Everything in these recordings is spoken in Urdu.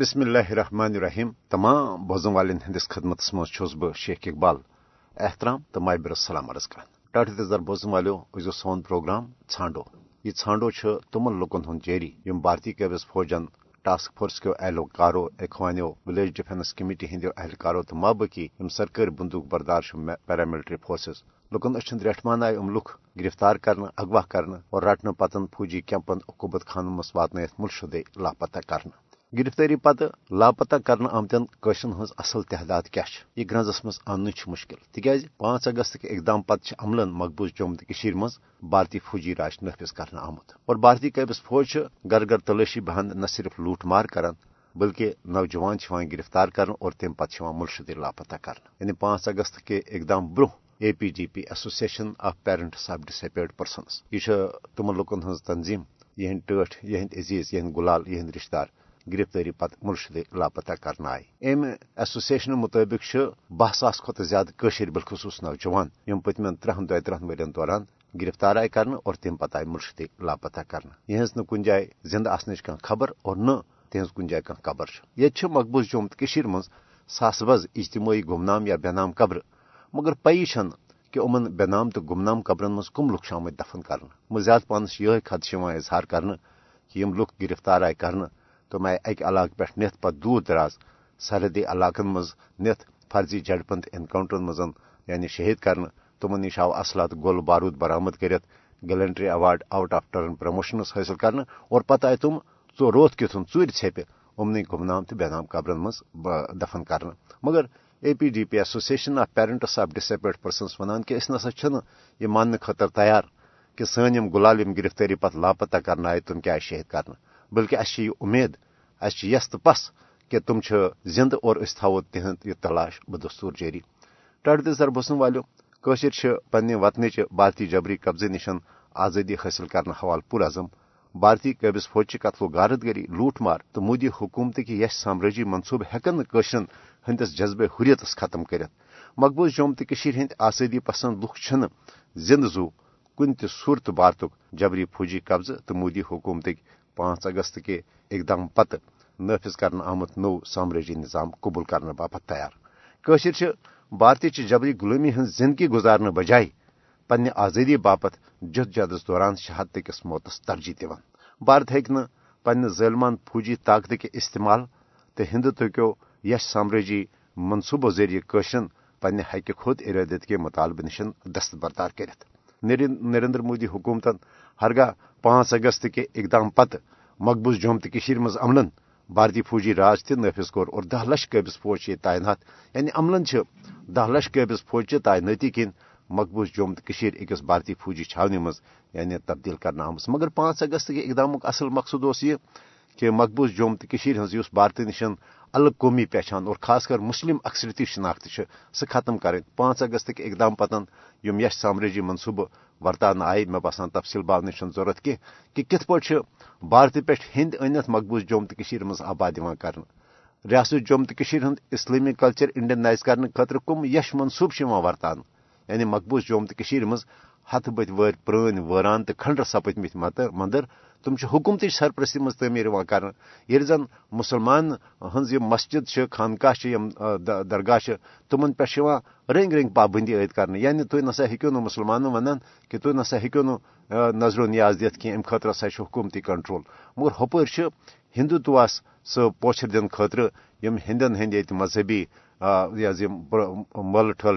بسم اللہ الرحمن الرحیم تمام بوزن والن ہندس خدمت مز بہ شیخ اقبال احترام تو مابر السلام عرض کر ٹاٹھ تزر بوزن والو ازو سون پروگرام ژھانڈو یہ ژھانڈو تمن لکن ہند جاری یم بھارتی قبض فوجن ٹاسک فورس کیو اہلکارو اخوانیو ولیج ڈیفینس کمیٹی ہندو اہلکارو تو مابقی یم سرکاری بندوق بردار پیراملٹری فورسز لکن اچھن ریٹمان آئی ام لکھ گرفتار کرنے اغوا کرنے اور رٹنے پتن فوجی کیمپن عقوبت خانن مس واتنت ملشدے لاپتہ کرنے گرفتاری پتہ لاپتہ کرنے آمتن قشرن ہز اصل تعداد کیا یہ گرنزس مز ان مشکل۔ تاز پانچ اگست کے اقدام پتہ عملن مقبوض جوم تو مز بھارتی فوجی راج نفذ کرنا آمت۔ اور بھارتی قبض فوج گر گر تلاشی بہن نہ صرف لوٹ مار کران، بلکہ نوجوان گرفتار کرن اور تم پتہ ملشدی لاپتہ کرنا یعنی پانچ اگست کے اقدام برہ A P D P association of parents of disabled persons یہ تمن لکن ہز تنظیم یہ ٹھٹ یہ عزیز یہ گلال یہ رشتہ دار۔ گرفتاری پتہ ملشد لاپتہ کرنا آئی ام ایسوسیشن مطابق بہ ساس کھت زیادہ بالخصوص نوجوان، یم پتم ترہن دہ ترہن ورین دوران گرفتار آئی کرنا اور تم پتہ آئی ملشد لاپتہ کرنا یہ کن جائے زندہ آسنچ کھانا خبر اور نہ تہذ کن جائے کھانا قبر یہ مقبوض جوم تو مز ساس بز اجتماعی گمنام یا بے نام قبر، مگر پی چھ کہ امن بے نام تو گمنام قبرن مز کم لک آمت دفن کرنا زیادہ پانس یہ خدشہ اظہار کرنا کہ یم لک گرفتار آئی کرنا تم آئی اکہ علاقہ پہ نت پہ دور دراز سرحدی علاقن مز نت فرضی جڑپن انکاؤنٹرن مز یعنی شہید کرنے تمن نش آو اصلات گول بارود برآمد کرت، gallantry award out of turn promotions حاصل کرنے اور پتہ آئی تم روت کتن ژور ژھپہ امن گمنام تو بے نام قبرن مز دفن کرنے مگر A P D P association of parents of disabled persons ونان کہ اس نسا چھ یہ ماننے خاطر تیار، کہ سن یم غلال یم گرفتاری پتہ لاپتہ کرنا آئے تم کیا شہید کرنا بلکہ اس یہ امید اس یس تو پس کہ تم زند اور اس تھو تہند یہ تلاش بدستور جاری ٹڑ دسر بسن والو قشر پنہ وطنچ بھارتی جبری قبضے نشن آزادی حاصل کرنے حوالہ پور اعظم۔ بھارتی قبض فوج قتل و غارت گری لوٹ مار تو مودی حکومت کی یش سامراجی منصوبہ ہیکن قشرن ہندس جذبہ حریتس ختم کرت مقبوض جوم تو ہند آزادی پسند لکھ زند زو کن تہ صورت بارتک جبری فوجی قبضہ تو مودی حکومت پانچ اگست کے اقدام پتہ نافذ کرنا آمت نو سامراجی نظام قبول کرنے باپت تیار۔ قشر بھارتی جبری غلامی ہن زندگی گزارنے بجائے پنہ آزادی باپت جد جدس دوران شہادت کس موتس ترجیح دان بھارت ہیکہ پنہ ظلمان فوجی طاقت کے استعمال تو ہندوتو کیو یش سامراجی منصوبوں ذریعہ قشرن پنہ حق خود ارادت کے مطالبہ نشن دستبردار کرت نریندر مودی حکومتن ہرگاہ پانچ اگست کے اقدام پتہ مقبوض جوم تو مز عملن بھارتی فوجی راج تہ نافذ کور اور دہ لچھ قابض فوج یہ تعینات۔ یعنی عملن دہ لچھ قابض فوج تعیناتی کن مقبوض جوم تو اکس بھارتی فوجی چھاونہ مز یعنی تبدیل کرنا آمت مگر پانچ اگست کے اقدام اصل مقصد اس یہ کہ مقبوض جوم تو ہز بھارتی نشن الگ قومی پہچان اور خاص کر مسلم اکثرتی شناخت سہ ختم کریں پانچ اگست کے اقدام پتن یم یش سامراجی منصوبہ ورتان آئی مے باسان تفصیل باو ضرورت کی کہ کت پہ بھارت پہ ہند انت مقبوض جوم تو مز آباد کر ریاست جوم تو ہند اسلامی کلچر انڈینائز کرنے خاطر کم یش منصوبہ ورتان یعنی مقبوض جوم تو مز ہتھ بت ور پران ویران تو کھنڈر سپت مت مندر، تم حکومت سرپرستی مز تعمیر کر یل زن مسلمان ہز مسجد خانقاہ درگاہ تمن پہ رنگ رنگ پابندی عائد کرنے یعنی تھی نسا ہوں نا مسلمان ونان کہ تھی نسا ہوں نا نظر و نیاز دت کی ام خاطر ہسا حکومتی کنٹرول۔ مگر ہپر ہندوتواس سہ پوچھر دن خاطر یم ہندین ہند یہ مل ٹھل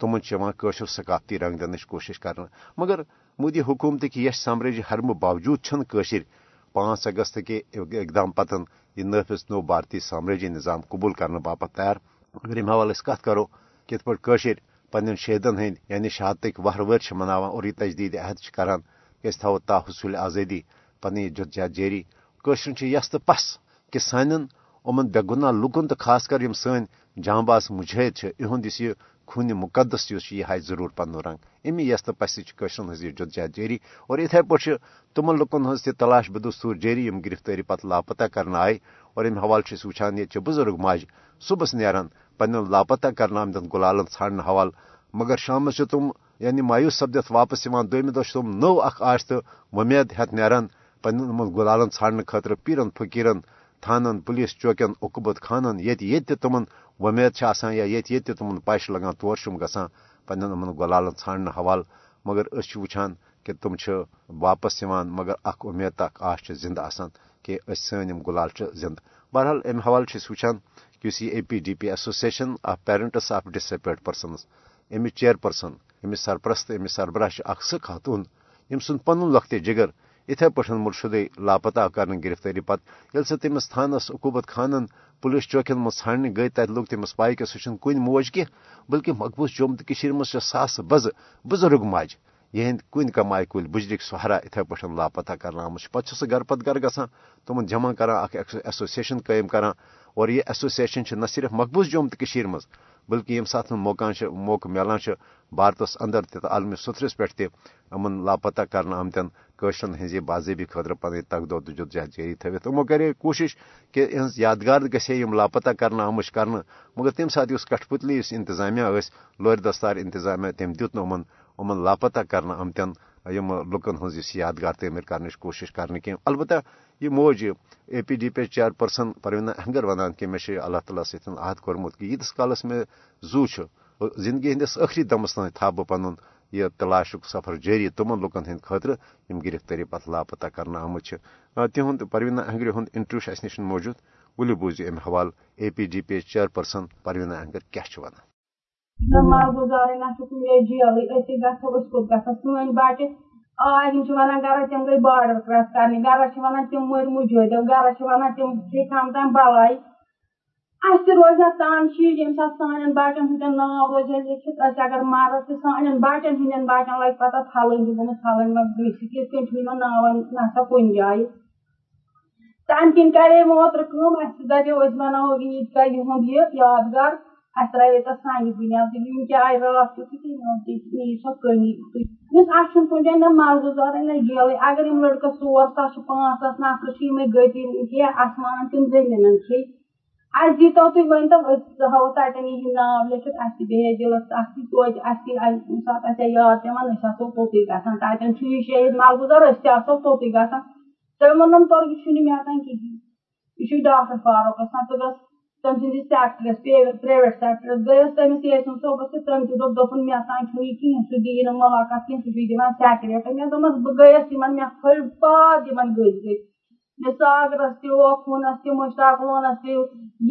تمن قشر ثقافتی رنگ دنچ کوشش کرنا مگر مودی حکومت کی یش سامراجی حرم باوجود چھ پانچ اگست کے اقدام پتن یہ نافذ نو بھارتی سامراجی نظام قبول کرنے باپت تیار۔ اگر ام حوالہ کت کرو کت پہ پن شہیدن ہند یعنی شہادت وہر ور مناوان اور یہ تجدید عہد کران۔ کہ اس تھو تا حصول آزادی پنہ جدجہد جاری قشر یس تو پس کہ سان امن بے گناہ لکن تو خاص کر یم سن جان باز مجاہد اہد اس یہ خون مقدس یہ ہائے ضرور پن رنگ۔ امی یس تو پس قشرن ہز یہ جدجہد جاری اور اتھے پہ تمن لکن ہز تہ تلاش بدستور جاری یم گرفتاری پتہ لاپتہ کرنا آئے اور ام حوالہ وچان یہ بزرگ ماج صبح نیران پن لاپتہ کرنا آمدن گلالن ژھانڈنے حوالہ۔ مگر شامس تم یعنی مایوس سپدت واپس دم دہ تم نو اخ آش تو ومید ہت نیران پن گلالن ژھانڈنے خاطر پیرن، فقیرن تھانن، پولیس چوکین اقبت خانن یہ تمن ومید یا یہ تمن پش لگان تور گا پن غلالن ژھانڈ حوالہ مگر اس وچان کہ تم واپس مگر اخ امید تک آش زندہ آسان کہ سن غلال زند۔ بہرحال ام حوالہ وچان کہ یہ A P D P association of parents of disappeared persons امچ chairperson امس سرپرست امس سربراہ اخ سہ خاتون، یم سن پن لخت جگر اتھے پہ مرشدے لاپتہ کر گرفتاری پتہ یل سہ تمس تھانس عقوبت خانن پولیس چوکین مز ژھانڈنے گئی تت لوگ تمس پائی کہ سہ کن موج کی، بلکہ مقبوض جوم تو مز ساس بز، بزرگ ماج۔ یہ کن کمائے کل بجرک سہارا اتھے پہ لاپتہ کرنا آمت پتہ سہ گھر پتہ گھر گا تم جمع کران ایسوسیشن قائم کران اور یہ ایسوسیشن نہ صرف مقبوض جوم تو مز بلکہ یم سات موقع موقع ملان بھارتس اندر تہ عالمی سترس پہ امن لاپتہ کرنا آمتن قشرن ہز باضابی خاطر پن تقدو تجد جہد جاری تھوت تمو کرے کوشش کہ یہ یادگار گھے یم لاپتہ کرنا آمش کرنا مگر تم سات اس کٹھ پتلی اس انتظامیہ اس لور دستار انتظامیہ تم دیت نمن امن لاپتہ کرنا آمتن یم لکن ہز یادگار تعمیر کرنے کوشش کرنے کی البتہ یہ موج A P D P chairperson Parveena Ahangar ونان کہ مے اللہ تعالیٰ ستن عہد کورمت کہ یتس کالس میں زو زندگی ہندس ٲخری دمس تام تھا بہ پن یہ تلاشک سفر جاری تمن لکن ہند خاطر یم گرفتاری پتہ لاپتہ کرنا آمت تہد پروینہ اہنگر ہند انٹرویو اس نش موجود۔ ولو بوزیو ام حوالہ A P D P chairperson Parveena Ahangar کیا ونان آج ہم ونان گرا تم گئی بارڈر کراس کرنے گرا ونان تم مر مجھے گرا ونان تم کم تام بلائی اس روزہ تان یم سات سان بچن ہند ناو روزہ لکھت اس اگر مارس تو سان بچن ہند بچن لگ پتہ تھلن دن تھلن مت گھس کت کن تھی ناو نسا کن جائے تمہ کن کرے موتر کم اس دپو اس بناو عید کا یہد یہ یادگار اس ترٛایے تَتھ سانہِ بُنیاد یِم کیٛاہ راتھ تہِ تہٕ یہِ سۄ کٔمی یُس اَتھ چھُنہٕ کُنہِ جایہِ نہ مزٕ نہ گیلٕے اگر یِم لٔڑکہٕ ژور ساس چھِ پانٛژھ ساس نفرٕ چھِ یِمے گٔتی کینٛہہ آسمانن تِم زٔمیٖنن کھے اَسہِ دیٖتو تُہۍ ؤنۍتو أسۍ ہاوو تَتٮ۪ن یہِ ناو لیکھِتھ اَسہِ تہِ بیٚیہِ دِلس اَسہِ توتہِ اَسہِ تہِ ییٚمہِ ساتہٕ اَسہِ یاد پٮ۪وان أسۍ آسو توٚتُے گژھان تَتٮ۪ن چھُ یہِ شہید ملگُزار أسۍ تہِ آسو توٚتُے گژھان تٔمۍ ووٚنُن تورٕ یہِ چھُنہٕ مےٚ آسان کِہیٖنۍ یہِ چھُ ڈاکٹر فاروق آسان ژٕ گژھ تم سندس سیکٹرس پریویٹ سیکٹرس گیس تمس یسن صوبس تم تہ دپ دپن مے تام چھُ یہ کہین سہ دی نہٕ ملاقات کہین سہ دِوان سیکریٹ مے دوٚپمس بہٕ گٔیَس تِمن مےٚ پھٔلۍ پاد یِمن گٔژھۍ گٔژھۍ مےٚ ساگرس تہِ اوکھوٗنس تہِ مشتاق لونس تہِ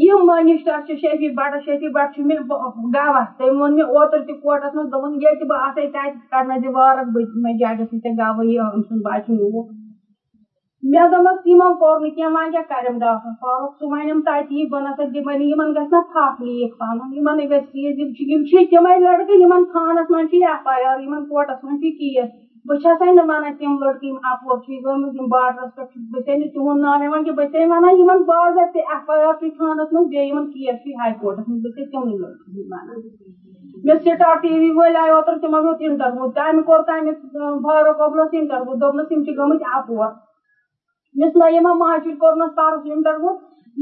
یِم منسٹر چھِ شفی بٹ شفی بٹ چھُ مےٚ گواہ تٔمۍ ووٚن مےٚ اوترٕ تہِ کوٹس منٛز دوٚپُن ییٚتہِ بہٕ آسے تتہِ کڑنٲے زِ وارک بہٕ مےٚ ججس نِش ژےٚ گوٲہی أمۍ سُنٛد بچہٕ نیوٗکھ مے دوٚپمَس یِمو کوٚر نہٕ کینٛہہ، وۄنۍ کیٛاہ ڈاکٹر فاروق سُہ وَنٮ۪م تَتی بہٕ نسا دِمے یِمن گژھِ نا تھپھ لیٖک پَنُن یِمن گژھِ یہِ یِم چھِ یِم چھِ تِمے لٔڑکہٕ، یِمن تھانس منٛز چھِ ایف آی آر، یِمن کوٹس منٛز چھِ کیس. بہٕ چھسے نہٕ وَنان تِم لٔڑکہٕ یِم اپور چھِ گٔمٕتۍ، یِم بارڈرس پٮ۪ٹھ بہٕ نہٕ تِہُنٛد ناو ہٮ۪وان کینٛہہ، بہٕ چھسے وَنان یِمن باضٲبطہٕ ایف آی آر چھُ تھانس منٛز، بیٚیہِ یِمن کیس چھُ ہاے کورٹس منٛز، بہٕ چھسے تِمنٕے لٔڑکہٕ ہُنٛد وَنان. مےٚ سٹار ٹی وی وٲلۍ آیہِ اوترٕ تِمو ہیوٚت اِنٹرویو، تَمہِ کوٚر تَمہِ فاروق عبدُلس اِنٹرویو دوٚپنَس یِم چھِ گٔمٕتۍ اپور مس نعیمہ مہاجر کورنس پرس انٹرویو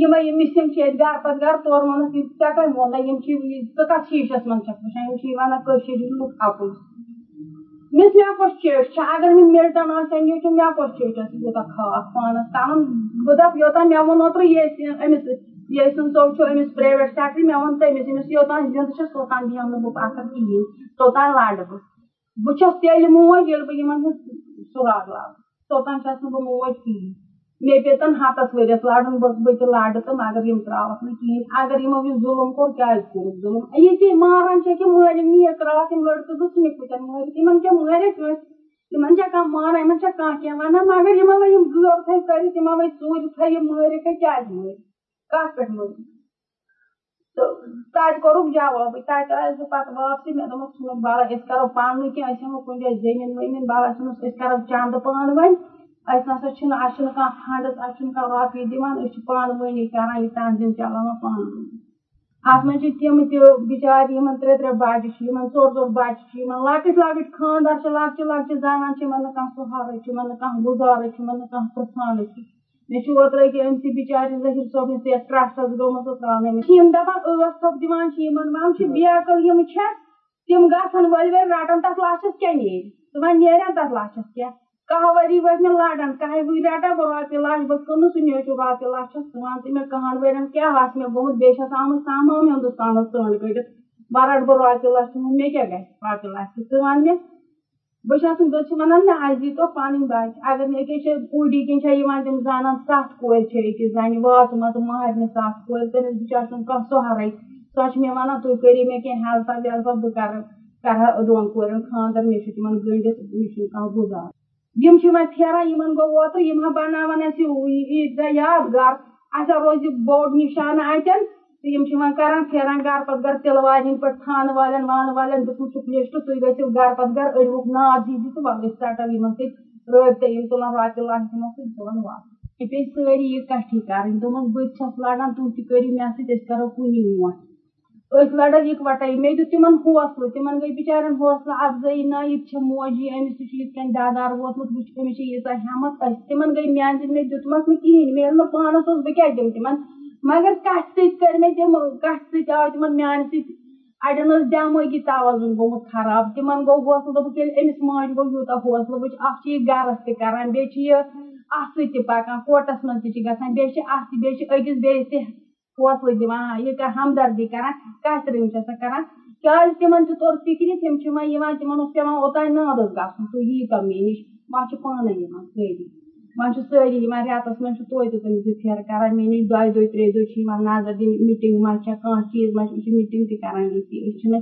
یمے یم مسنگ چھ گھر گھر تور وونس ژےٚ کٔمۍ ووٚن یم ژٕ کتھ شیٖشس منٛز چھکھ وٕچھان کٲشِر لُکھ مس مےٚ کۄس چیٹ چھِ اگر مےٚ مِلٹن آسن یہِ مےٚ کۄس چیٹس یوٗتاہ خاص پانس تام بہٕ دپ یوٚتام مےٚ ووٚن اوترٕ ییٚتہِ أمِس ییٚسُن صٲب چھُ أمِس سیکٹری مےٚ ووٚن تٔمِس أمِس یوٚتام زِندٕ چھَس توٚتام بیٚہمہٕ نہٕ بہٕ پتھر کِہیٖنۍ توٚتام لڑٕ بہٕ بہٕ چھَس تیٚلہِ موج ییٚلہِ بہٕ یِمن ہُنٛد لاگہٕ توٚتام چھَس نہٕ بہٕ موج کِہیٖنۍ مے پیتن ہتس ورس لڑن بہٕ تہِ لڑٕ تہٕ مگر یم تراوکھ نہٕ کہیٖنۍ اگر یمو یہِ ظلم کوٚر کیازِ کوٚرُکھ ظلم یہِ ماران چھِ کہِ مٲرِم نیٖک راتھ یِم لڑکہٕ زٕ ژھٕنِکھ پٕتٮ۪ن مٲرِتھ یِمن کیٛاہ مٲرِکھ کٲنٛسہِ یِمن چھا کانٛہہ مانان یِمن چھا کانٛہہ کینٛہہ ونان مگر یِمن وۄنۍ یِم غٲب تھٲے کٔرِتھ یِمن وۄنۍ ژوٗرِ تھٲے یِم مٲرِکھ کیازِ مٲرِکھ کتھ پٮ۪ٹھ مٲرِکھ تتہِ کوٚرُکھ جوابٕے تتہِ آیس بہٕ پتہٕ واپسٕے مےٚ دوٚپمَکھ ژھٕنُکھ بَلاے أسۍ کرو پانہٕ کینٛہہ أسۍ ہٮ۪مو کُنہِ جایہِ زٔمیٖن ؤمیٖن بَلاے ژھٕنُس أسۍ کرو چندٕ پانہٕ ؤنۍ اَسہِ نسا چھُنہٕ اَسہِ چھُنہٕ کانٛہہ فنڈٕس اَسہِ چھُنہٕ کانٛہہ رۄپیہِ دِوان أسۍ چھِ پانہٕ ؤنی کران یہِ تنظیٖم چلاوان پانہٕ ؤنی اَتھ منٛز چھِ تِم تہِ بِچارِ یِمن ترٛےٚ ترٛےٚ بَچہٕ چھِ یِمن ژور ژور بَچہٕ چھِ یِمن لۄکٕٹۍ لۄکٕٹۍ خاندار چھِ لۄکچہِ لۄکچہِ زنان چھِ یِمن نہٕ کانٛہہ سہارٕ چھُ یِمن نہٕ کانٛہہ گُزارٕ چھُ یِمن نہٕ کانٛہہ پرژھانہٕ چھُ مےٚ چھُ اوترٕ أکہِ أمسٕے بِچارِ ظہیٖر صٲبنِس یَتھ ٹرٛسٹس گوٚمُت سُہ ترٛاونٲومٕژ یِم دَپان ٲٹھ تھوٚپ دِوان چھِ یِمن وۄنۍ چھِ بیکٕل یِم چھےٚ تِم گژھن ؤلۍ ؤلۍ رَٹان تَتھ لَچھَس کیٛاہ نیرِ ژٕ وۄنۍ نیرن تَتھ لَچھَس کیٛاہ کہہ وری وٲتۍ مےٚ لڑان کہہِ وٕرۍ رٹا بہٕ رۄپیہِ لچھ بہٕ کٕنہٕ سُہ نیچُو رۄپیہِ لچھ چھَس ژٕ تہِ مےٚ کہن ؤرین کیٛاہ آسہِ مےٚ گوٚمُت بیٚیہِ چھَس آمٕژ تمام ہندوستانس ژٲنٛڈ کٔڑِتھ بہٕ رٹہٕ بہٕ رۄپیہِ لچھ مےٚ کیٛاہ گژھِ رۄپیہِ لچھ ژٕ وَن مےٚ بہٕ چھَس نہٕ بہٕ چھِ وَنان مےٚ اَسہِ اگر نہٕ أکیاہ چھِ کوٗڈی کِنۍ چھےٚ یِوان تِم زنان سَتھ کورِ چھِ أکِس زَنہِ واتہٕ مہرنہِ سَتھ کورِ تٔمِس بِچارٕ چھُنہٕ کانٛہہ سہارٕے سۄ چھِ مےٚ وَنان ہیلپا ویلپا بہٕ کَرٕ کرٕ خاندر مےٚ چھُ تِمن گٔنڈِتھ مےٚ چھُنہٕ کانٛہہ پھیران یِمن گوٚو اوترٕ یِم ہا یادگار اَسہِ ہا روزِ بوٚڑ نِشانہٕ اَتٮ۪ن تہٕ یِم چھِ وۄنۍ کران پھیران گرٕ پَتہٕ گرٕ تِلہٕ والٮ۪ن ہٕنٛدۍ پٲٹھۍ تھانہٕ والٮ۪ن، وانہٕ والٮ۪ن دیُتمُت چھُکھ لِسٹ تُہۍ گٔژھِو گرٕ پَتہٕ گرٕ أڑوُکھ ناد دِیِو تہٕ وَلہٕ أسۍ ژَٹو یِمن سۭتۍ رٲبطہٕ یِم تُلان رۄپیہِ لَچھ دِمو تہٕ تُلان واپَس۔ مےٚ پیٚیہِ سٲری یہِ کَٹھی کَرٕنۍ، دوٚپمَس بہٕ تہِ چھَس لَڑان، تُہۍ تہِ کٔرِو مےٚ سۭتۍ، أسۍ کَرو کُنی ووٹ۔ أسۍ لڑو اِکوَٹَے مےٚ دیُت تِمن حوصلہٕ، تِمن گٔے بِچارٮ۪ن حوصلہٕ، اَفضٲیی نہ یہِ چھےٚ موجی، أمِس تہِ چھُ یِتھ کٔنۍ دادار ووتمُت، وٕچھ أمِس چھِ ییٖژاہ ہٮ۪مت أسۍ تِمن گٔے میانہِ سۭتۍ مےٚ دیُتمَکھ نہٕ کِہیٖنۍ، مےٚ ییٚلہِ نہٕ پانَس اوس بہٕ کیٛاہ دِمہٕ تِمن؟ مگر کَتھِ سۭتۍ کٔرۍ مےٚ تِم کَتھِ سۭتۍ آو تِمن میانہِ سۭتۍ، اَڑٮ۪ن ٲس دٮ۪مٲغی توازُن گوٚمُت خراب، تِمن گوٚو حوصلہٕ، دوٚپُکھ ییٚلہِ أمِس ماجہِ گوٚو یوٗتاہ حوصلہٕ، وٕچھ اکھ چھِ یہِ گرس تہِ کران، بیٚیہِ چھِ یہِ اَتھ سۭتۍ تہِ پَکان، کوٹَس منٛز تہِ چھِ گژھان، بیٚیہِ چھِ اَتھ تہِ بیٚیہِ چھِ أکِس بیٚیِس تہِ حوصلہٕ دِوان ہاں، یہِ ہمدردی کران کَتھِ رٔنٛگۍ چھِ آسان کران، کیازِ تِمن تہِ توٚر فِکرِ تِم چھِ وۄنۍ یِوان، تِمن اوس پیوان اوٚتانۍ نادس گژھُن، تُہۍ ییٖتو مےٚ نِش وۄنۍ چھِ پانے یِوان سٲری۔ وۄنۍ چھِ سٲری یِوان رٮ۪تس منٛز چھِ توتہِ تِم زٕ پھیرٕ کران مےٚ نِش دۄیہِ دۄہہِ ترٛیہِ دۄہہِ چھِ یِوان نظر دِنہِ مِٹنگ ما چھےٚ کانٛہہ چیٖز ما چھُ یہِ چھِ مِٹنگ تہِ کران ییٚتی أسۍ چھِنہٕ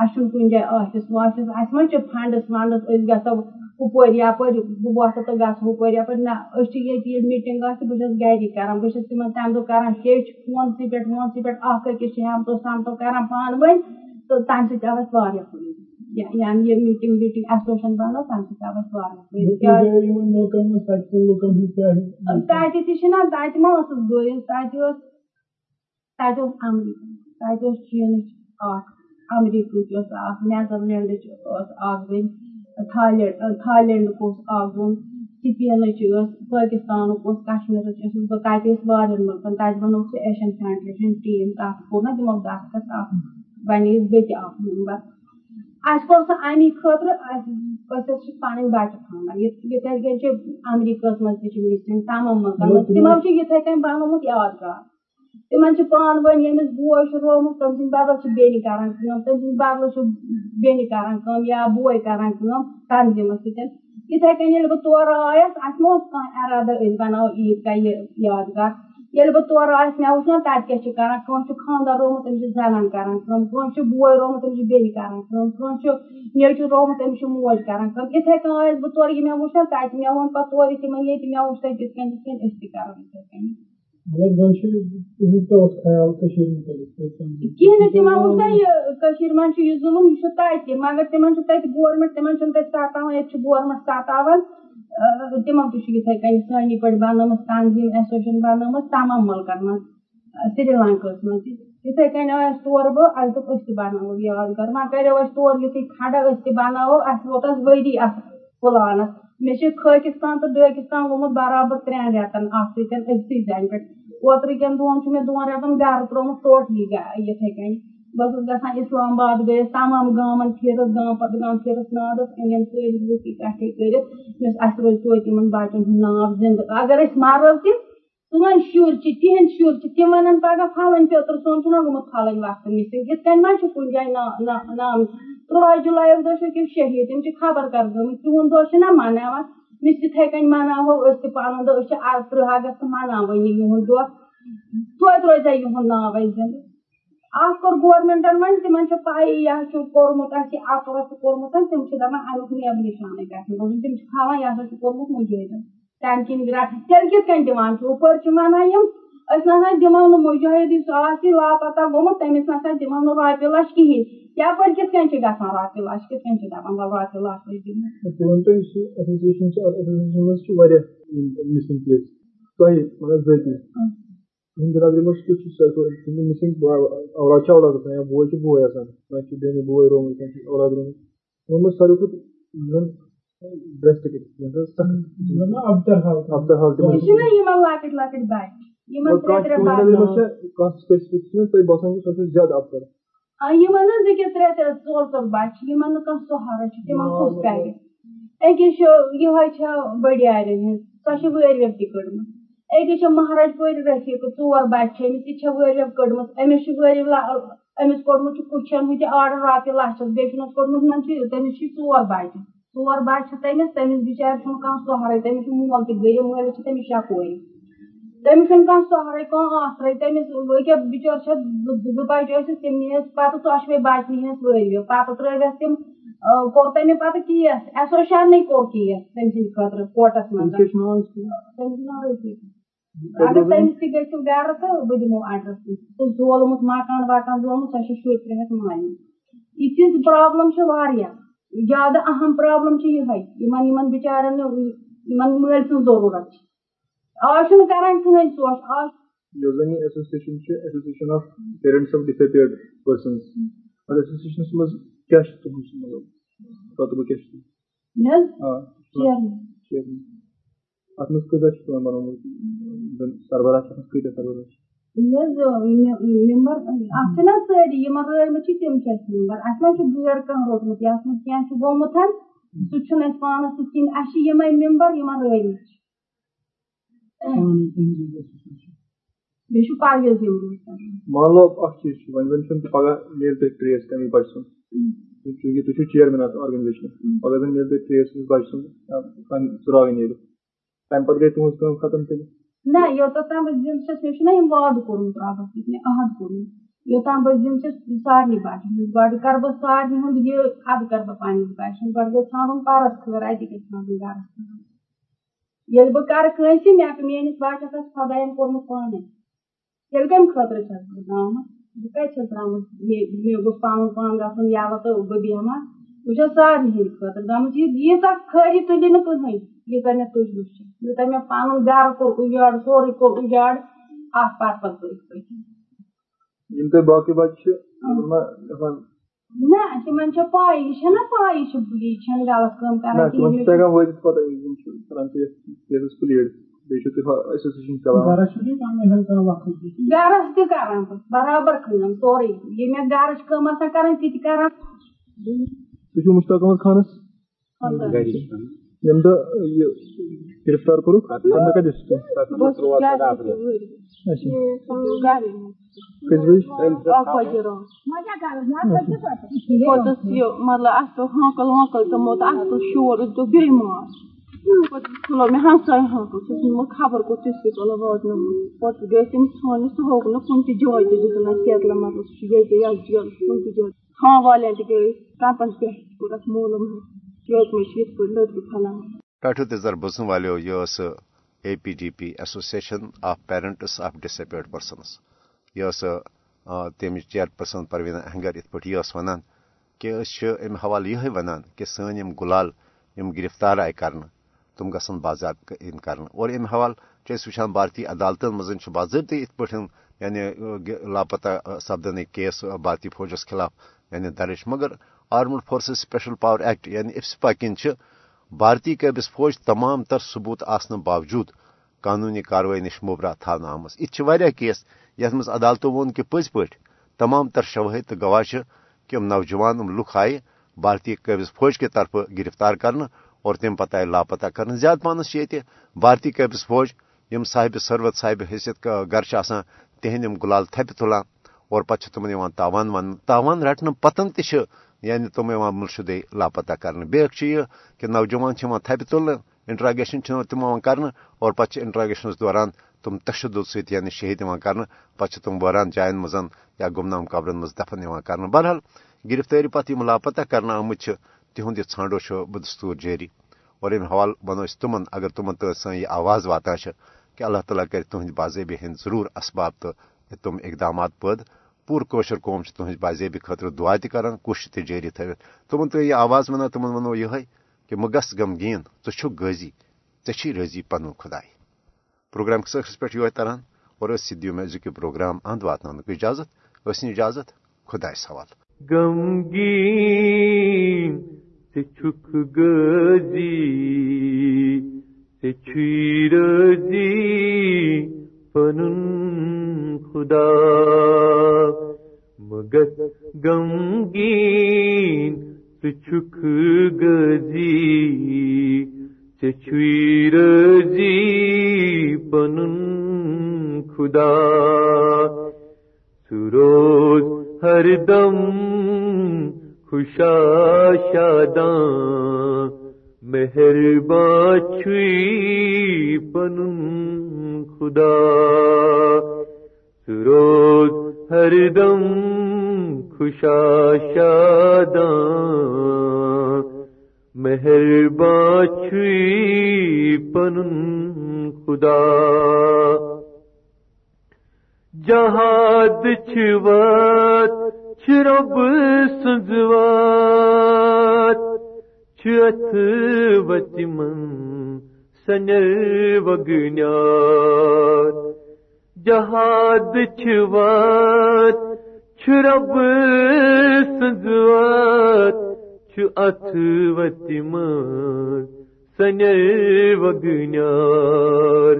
اَسہِ چھُنہٕ کُنہِ جایہِ آفِس وافِس اَسہِ ما چھِ فنڈٕس ونڈٕس أسۍ گژھو ہُپٲرۍ یپٲرۍ بہٕ وۄتھٕ تہٕ گژھٕ ہُپٲرۍ یپٲرۍ نہ أسۍ چھِ ییٚتہِ ییٚلہِ مِٹنگ آسہِ بہٕ چھَس گرِ کران بہٕ چھَس تِمن تَمہِ دۄہ کران ہیٚچھ فونسٕے پٮ۪ٹھ وونسٕے پٮ۪ٹھ اکھ أکِس چھِ ہٮ۪متو سَمتو کران پانہٕ ؤنۍ تہٕ تَمہِ سۭتۍ آو اَسہِ واریاہ فٲیدٕ یعنی یہِ میٖٹِنگ ویٖٹِنگ ایسوسیشن بنٲو تَمہِ سۭتۍ آو اَسہِ واریاہ تَتہِ تہِ چھِنہ تَتہِ ما ٲسٕس بہٕ تَتہِ اوس تَتہِ اوس اَمریٖکہ تَتہِ اوس چیٖنٕچ اکھ اَمریٖکہٕچ ٲس اکھ نیدرلینڈٕچ ٲس اکھ زٔنۍ تھالینڈ تھالینڈُک اوس اکھ زوٚن سِپینٕچ ٲس پٲکِستانُک اوس کَشمیٖرٕچ ٲسٕس بہٕ تَتہِ ٲسۍ واریاہن مُلکن تَتہِ بَنوو سُہ ایشین فیڈریشن ٹیٖم تَتھ کوٚر نہ تِمو دستخط اکھ بَنییَس بہٕ تہِ اکھ ممبر اَسہِ أسۍ حظ چھِ پَنٕنۍ بَچہٕ ژھانڈان یِتھٕے کٔنۍ چھِ اَمریٖکاہَس منٛز تہِ چھِ مِسِنگ تَمام مُلکن منٛز تِمو چھِ یِتھٕے کٔنۍ بَنومُت یادگار تِمن چھِ پانہٕ ؤنۍ ییٚمِس بوے چھُ رومُت تٔمۍ سٕنٛدِ بدل چھِ بیٚنہِ کران کٲم تٔمۍ سٕنٛدِ بدلہٕ چھُ بیٚنہِ کران کٲم یا بوے کران کٲم تنظیٖمَس سۭتۍ یِتھٕے کٔنۍ ییٚلہِ بہٕ تورٕ آیَس اَسہِ ما اوس کانٛہہ اَرادٕ أسۍ بَناوو عیٖد گاہ یہِ یادگار ییٚلہِ بہٕ تورٕ آیَس مےٚ وٕچھ نا تَتہِ کیاہ چھِ کران کٲنٛسہِ چھُ خانٛدر رومُت تٔمِس چھِ زَنان کران کٲم کٲنٛسہِ چھُ بوے رومُت تٔمِس چھِ بیٚنہِ کران کٲم کٲنٛسہِ چھُ نیچوٗ رومُت تٔمِس چھِ موج کران کٲم یِتھٕے کٔنۍ آیَس بہٕ تورٕ یہِ مےٚ وٕچھ نا تَتہِ مےٚ ووٚن پَتہٕ تورٕ تِمن ییٚتہِ مےٚ وٕچھ تَتہِ تِتھ کٔنۍ تِتھ کٔنۍ أسۍ تہِ کرو یِتھٕے کٔنۍ کِہیٖنۍ نہٕ تِمن ووٚن نا یہِ کٔشیٖر منٛز چھُ یہِ ظُلُم یہِ چھُ تَتہِ مگر تِمن چھُ تَتہِ گورمینٹ تِمن چھُنہٕ تَتہِ سَتاوان ییٚتہِ چھُ گورمینٹ سَتاوان تِمن تہِ چھُ یِتھٕے کٔنۍ سٲنی پٲٹھۍ بَنٲومٕژ تنظیٖم ایسوسیشن بَنٲومٕژ، تَمام مُلکن سری لنکاہس منٛز تہِ۔ یِتھٕے کٔنۍ آیس تورٕ بہٕ اَسہِ دوٚپ أسۍ تہِ بَناوو یادگار وۄنۍ کَریو اَسہِ تورٕ یِتھُے کھڑا، أسۍ تہِ بَناوو۔ اَسہِ ووت اَتھ ؤری اَتھ پٕلانَس۔ مےٚ چھِ خٲکِستان تہٕ ڈٲکِستان گوٚمُت برابر ترٛٮ۪ن رٮ۪تن اَتھ سۭتۍ أکسٕے زَنہِ پٮ۪ٹھ۔ اوترٕ کٮ۪ن دۄہن چھُ مےٚ دۄن ترٛوومُت ٹوٹلی یِتھٕے کٔنۍ۔ بہٕ ٲسٕس گژھان اِسلام آباد گٔیَس تَمام گامَن پھیٖرٕس گام پَتہٕ گام پھیٖرٕس نادَس أنِم سٲری لُکھ اِکٹھے کٔرِتھ، یُس اَسہِ روزِ توتہِ یِمن بَچن ہُنٛد ناو زِندٕ اَگر أسۍ مَرو تہِ سٲنۍ شُرۍ چھِ، تِہنٛدۍ شُرۍ چھِ، تِم وَنن پَگہہ پھلٲنۍ پیٚتٕر سون چھُنہ گوٚمُت پھلٲنۍ وقتہٕ مِسِنگ۔ یِتھ کٔنۍ ما چھُ کُنہِ جایہِ نام تُرٛواہ جُلایُک دۄہ چھِ أکِس شہیٖد تِم چھِ خبر کر گٔمٕتۍ تِہُنٛد دۄہ چھِنہ مَناوان۔ مِس یِتھٕے کٔنۍ مَناوو أسۍ تہِ پَنُن دۄہ، أسۍ چھِ تٕرٛہ اَگست مَناوٲنی یِہُنٛد دۄہ۔ توتہِ روزِ ہا یِہُنٛد ناو اَسہِ زِندٕ۔ اَتھ کوٚر گورمینٹن وۄنۍ تِمن چھِ پَیی یہِ ہا چھُ کوٚرمُت اَسہِ یہِ عقل چھُ کوٚرمُت تِم چھِ دَپان اَمیُک نیب نِشانٕے گژھِ نہٕ روزُن تِم چھِ تھاوان یہِ ہسا چھُ کوٚرمُت مُجٲہدن تَمہِ کِنۍ تیٚلہِ کِتھ کٔنۍ دِوان چھُ ہُپٲرۍ چھِ وَنان یِم أسۍ نہ دِمو نہٕ مُجٲہد یُس آسہِ لاپتہ گوٚمُت تٔمِس نہ دِمو نہٕ رۄپیہِ لچھ کِہینۍ یپٲرۍ کِتھ کٔنۍ چھِ گژھان رۄپیہِ لچھ کِتھ کٔنۍ چھِ دَپان وَلہٕ رۄپیہِ لچھ دِمو یہِ چھِنہ یِمن لۄکٕٹۍ لۄکٕٹۍ بَچہِ یِمن یِمن حظ أکیاہ ترٛےٚ ترٛےٚ ژور ژور بَچہِ یِمن نہٕ کانٛہہ سہارا چھُ تِمن کُس کرِ أکِس چھُ یِہوے چھےٚ بٔڑیارٮ۪ن ہٕنٛز سۄ چھِ وٲرۍوٮ۪و تہِ کٔڑمٕژ أکِس چھےٚ مہراج پورِ رفیٖق ژور بَچہِ چھِ أمِس تہِ چھےٚ وٲرۍوٮ۪و کٔڑمٕژ أمِس چھُ وٲرِو أمِس کوٚڑمُت چھُ کُٹھٮ۪ن ہُہ تہِ آرڈر رۄپیہِ لَچھَس بیٚیہِ چھُنَس کوٚڑمُت مان چھُ تٔمِس چھِ ژور بَچہِ ژور بَچہِ چھِ تٔمِس تٔمِس بِچارِ چھُنہٕ کانٛہہ سہارٕے تٔمِس چھُ مول تہِ غریٖب مٲلِس چھِ تٔمِس شےٚ کورِ تٔمِس چھُنہٕ کانٛہہ سہارٕے کانٛہہ آسرٕے تٔمِس أکیاہ بِچٲر چھےٚ زٕ بَچہِ ٲسِس تِم نِیَس پَتہٕ ژۄشوَے بَچہِ نِیَس وٲرۍوِ پَتہٕ ترٛٲوِس تِم کوٚر تٔمۍ پَتہٕ کیس ایسوسیشنٕے کوٚر کیس تٔمۍ سٕنٛدِ خٲطرٕ کوٹَس منٛز تٔمِس ناو رٔفیٖق اگر تٔمِس تہِ گٔژھِو گرٕ تہٕ بہٕ دِمو ایڈرَس سُہ زولمُت مکان وکان زولمُت سۄ چھِ شُرۍ ترٛےٚ ہَتھ مالنہِ یِژھ پرٛابلِم چھِ واریاہ زیادٕ اہم پرٛابلِم چھِ یِہوے یِمن یِمن بِچارٮ۪ن یِمن مٲلۍ سٕنٛز ضروٗرت چھِ آز چھُنہٕ کران کٕہٕنۍ سونٛچ آز یۄس زَن یہِ ایسوسیشن چھِ association of parents of disappeared persons اَتھ ایسوسیشنس منٛز کیاہ چھُ تُہُنٛد مطلب رۄتبہٕ کیاہ چھُ مےٚ حظ اَتھ منٛز کۭژاہ چھِ تِمن بَنومُت سربراہ چھِ اَتھ منٛز کۭتیاہ سربراہ چھِ ممبر اَتھ چھِنہ سٲری یِمن رٲومٕتۍ چھِ تِم چھِ اَسہِ ممبر اَسہِ ما چھُ غٲر کانٛہہ روٚٹمُت یَتھ منٛز کیٚنٛہہ چھُ گوٚمُت سُہ چھُنہٕ اَسہِ پانَس سۭتۍ کِہیٖنۍ اَسہِ چھِ یِمے ممبر یِمن رٲومٕتۍ چھِ بیٚیہِ چھُ پرویز مان لو اکھ چیٖز چھُ وۄنۍ زَن چھُنہٕ پگہہ میلہِ تۄہہِ ٹریس تَمہِ بَچہِ سُنٛد چوٗنٛکہِ تُہۍ چھِو چیرمین اَتھ آرگنایزیشن پگہہ زَن میلہِ تۄہہِ ٹریس بَچہِ سُنٛد ژٕراوٕے نیرِ تَمہِ پَتہٕ گٔے تُہنٛز کٲم ختم تیٚلہِ نہ یوٚتَتھ تام بہٕ زِندٕ چھَس مےٚ چھُنہ یِم وعدٕ کوٚرمُت رۄبَس سۭتۍ مےٚ عہد کوٚرمُت یوٚتام بہٕ زِندٕ چھَس سارنٕے بَچَن ہٕنٛز گۄڈٕ کَرٕ بہٕ سارنٕے ہُنٛد یہِ اَدٕ کَرٕ بہٕ پنٛنِس بَچہِ گۄڈٕ گژھِ ژھانڈُن پَرَس خٲر اَتہِ گژھِ ژھانڈُن گَرَس خٲر ییٚلہِ بہٕ کَرٕ کٲنٛسہِ مےٚ میٲنِس بَچَس آسہِ خۄدایَن کوٚرمُت پانَے تیٚلہِ کَمہِ خٲطرٕ چھَس بہٕ درٛامٕژ بہٕ کَتہِ چھَس درٛامٕژ مےٚ گوٚژھ پَنُن پان گژھُن یَلہٕ تہٕ بہٕ بیٚہمہٕ بہٕ چھَس سارنٕے ہِنٛدِ خٲطرٕ درٛامٕژ ییٖژاہ خٲری تُلہِ نہٕ کٕہٕنۍ ییٖژاہ مےٚ تُجمٕژ چھِ یوٗتاہ مےٚ پَنُن گرٕ کوٚر اُجاڑ سورُے کوٚر اُجاڑ اکھ پَتہٕ پَتہٕ پٔتۍ پٲٹھۍ یِم تۄہہِ باقٕے بَچہِ چھِ نہ تِمن چھےٚ پاے یہِ چھےٚ پاے یہِ چھِ یہِ چھَنہٕ غلط کٲم کران گرس تہِ کران برابر کٲم سورُے یہِ مےٚ گرٕچ کٲم آسان کران تہِ تہِ کران تُہۍ چھِو مُشتاق احمد خانس؟ ییٚمہِ دۄہ یہِ گرفتار کوٚرُکھ کٔژِ بَجہِ مطلب اَسہِ پیوٚو ہانکَل وانکَل تِمو تہٕ اَسہِ تُل شور أسۍ دوٚپ بیٚیہِ مار پَتہٕ کھُلو مےٚ ہمساے ہانکَل سُہ چھُ نہٕ خبر کوٚت تِژھ پھِرِ تُلان واتنومُت پَتہٕ گٔے تٔمِس ژھانٛڈنہِ سُہ ہووُکھ نہٕ کُنہِ تہِ جایہِ تہِ دِتُن اَسہِ کیتلہٕ مطلب سُہ چھُ ییٚتہِ یَتھ جیلَس کُنہِ تہِ جایہِ تھام والٮ۪ن تہِ گٔے کَمپَن پٮ۪ٹھ کوٚر اَسہِ معلوٗم پٮ۪ٹھٕ تہِ بوزن والیو یہِ ٲس A P D P association of parents of disabled persons یہِ ٲس تمِچ چیر پٔرسن اہنگر یِتھ پٲٹھۍ یہِ ٲس وَنان کہِ أسۍ چھِ اَمہِ حوالہٕ یِہوے وَنان کہِ سٲنۍ یِم گُلال یِم گرفتار آیہِ کرنہٕ تِم گژھن باضابطہٕ یِن کرنہٕ اور اَمہِ حوالہٕ چھِ أسۍ وٕچھان بھارتی عدالتن منٛز چھُ باضٲبطہٕ یِتھ پٲٹھۍ یعنی لاپتہ سپدنٕکۍ کیس بھارتی فوجس خلاف یعنی درٕج مگر armed forces special power act یعنی افسپا کِنۍ چھِ، بھارتی قٲبض فوج تمام تر ثبوت آسنہٕ باوجوٗد قانوٗنی کاروٲیی نِش مُبرا تھاونہٕ آمٕژ۔ یِتھ کیس یتھ منٛز عدالتو ووٚن کہِ پٔزۍ پٲٹھۍ تمام تر شوٲہد تہٕ گواہ چھِ کہِ یِم نوجوان، یِم لُکھ بھارتی قٲبض فوج کہِ طرفہٕ گرفتار کرنہٕ اور تمہِ پتہٕ آیہِ لاپتہ کرنہٕ۔ زیادٕ پہنس چھِ ییٚتہِ بھارتی قٲبض فوج، یِم صاحبِ سروت صاحبِ حیثیت گرٕ چھِ آسان، تِہنٛدۍ یِم اور پتہٕ چھِ تِمن یِوان تاوان وننہٕ۔ تاوان رٹنہٕ پتن تہِ چھِ یعنی تِم یِوان مُلشدے لاپتہ کرنہٕ بیٛاکھ چھُ نوجوان چھِ یِوان انٹراگیشن چھِ تِم اور پتہٕ چھِ انٹراگیشنس دوران تِم تشدُد سۭتۍ یعنی شہید یِوان کرنہٕ پتہٕ چھِ تِم وٲران یا گمنام قبرن منٛز دفن یِوان بہرحال گرفتٲری پتہٕ یِم لاپتہ کرنہٕ آمٕتۍ چھِ تِہُنٛد یہِ ژھانڈو چھُ بدستوٗر جٲری اور اَمہِ حوالہٕ وَنو أسۍ تِمن، اگر تِمن تہٕ سٲنۍ یہِ آواز واتان چھِ کہِ اللہ تعالیٰ کرِ تُہنٛدِ باضٲبی ہٕنٛدۍ ضروٗر اسباب تہٕ تِم اقدامات پٲدٕ پوٗرٕ کٲشُر قوم چھِ تُہنٛزِ باضٲبی دعا تہِ کران کوٗشِش تہِ جٲری تھٲوِتھ تِمن تہٕ یہِ آواز وَنان تِمن وَنو یِہوے کہِ مہ گژھ غمگیٖن ژٕ چھُکھ غٲزی ژےٚ چھی رٲضی پروگرام کِس ٲخرس پٮ۪ٹھ یِہوے تران اور أسۍ سۭتۍ دِیِو مےٚ پروگرام اند واتناونُک اِجازت ٲسۍ نہٕ اِجازت خۄدایس حوال غمگیٖن ژٕ چھُکھ غٲزی ژےٚ خدا مگر غمگیٖن ژٕ چھُکھ غٲزی رضی جی پن خدا۔ سروز ہر دم خوشا شاداں مہربان چھوئی پن خدا۔ سروز ہر دم خوشا شاداں مہربان چھوئی پن خدا۔ جہاد چھوات، چھرب سنزوات چھت وچمن سنر وگنیات۔ جہاد چھوات، چھرب سنزوات چھت وچمن سنر وگنیار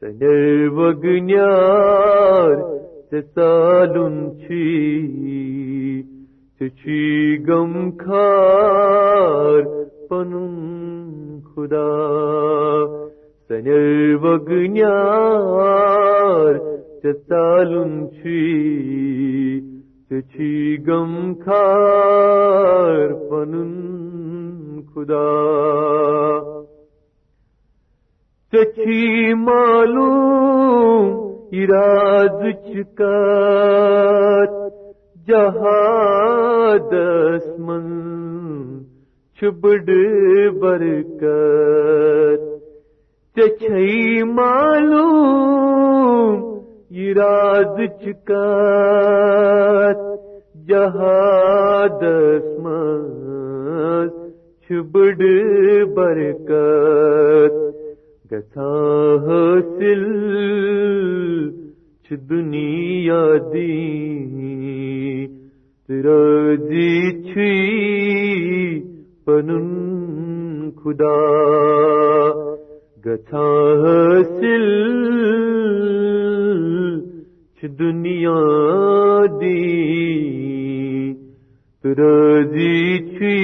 سنر وگنیار چالن چھی چھی گم خار پن خدا۔ سنر وگنیار چھی گم خار پن خدا۔ چچی معلوم اراد چکات جہاد من چھبڑ برکت چچئی معلوم اراد چکات، جہاد من چھبڑ برکت گھا حاصل چھ دنیا دی رضی جی چھی، پنن خدا۔ گھا حاصل چھ دنیا دی رضی چھی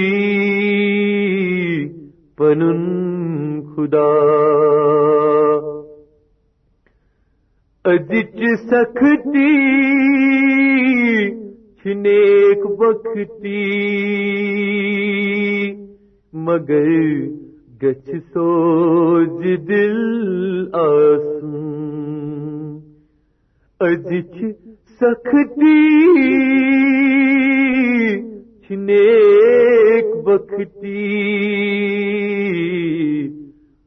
پنن خدا۔ ادچ سختی چھنیک بختی مگر گچھ سوج دل آسوں ادچ سختی چھنیک بختی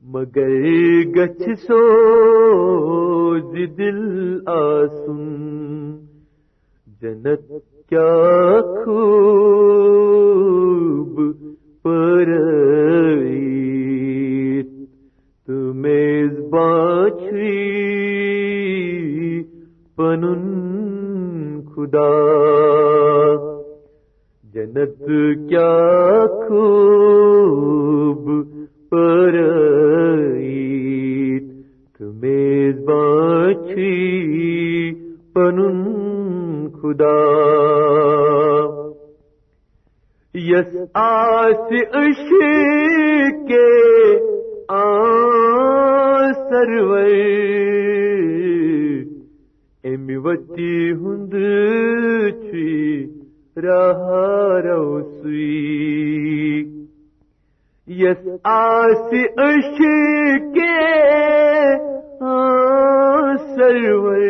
مگر گچھ سو دل آسن جنت کیا خوب پر باچھی پنن خدا۔ جنت کیا خوب پر تمیز باچھی پنن خدا۔ یس آس اش کے آ سرور امی وتی ہند چھی راہ روسی یس آس اش کے سرور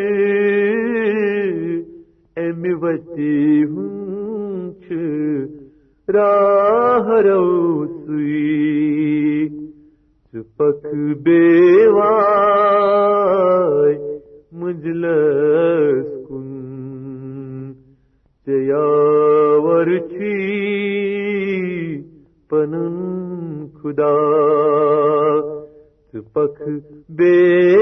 امی وتی ہند راہ روسی چپک بیوائے مجلس کن چیاور چی پنن خدا پک بے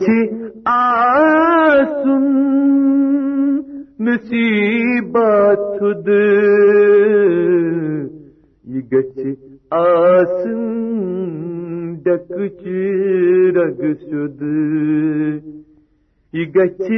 یہ آسن نصیبات خود۔ یہ گچھ آسن ڈکچ رگ سد۔ یہ گچھ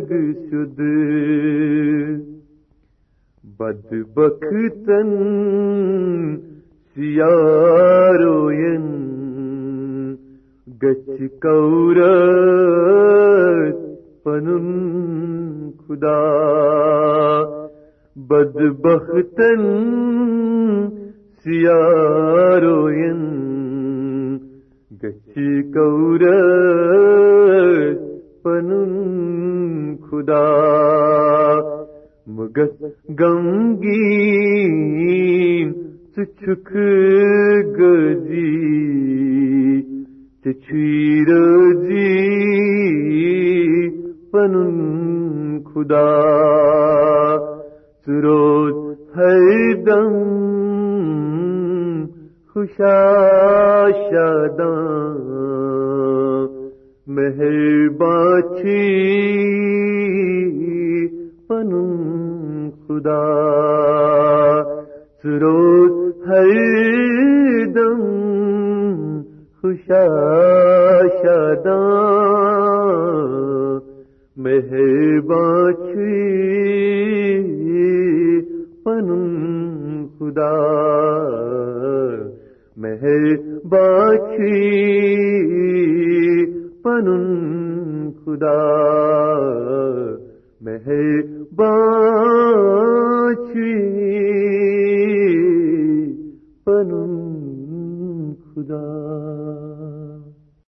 رگ سد بد بختن سیاروین گچ کور پنن خدا. بد بختن سیاروین گچ کور پنن خدا مگت غمگین چچک گزی چچیر جی پنن خدا سروز ہر دم خوشا شاداں۔ مہربان چھی خدا سروز ہر دم خوشا شاداں مہربان چھی پنن خدا مہربان پنن خدا مہربان چھی پنن خدا۔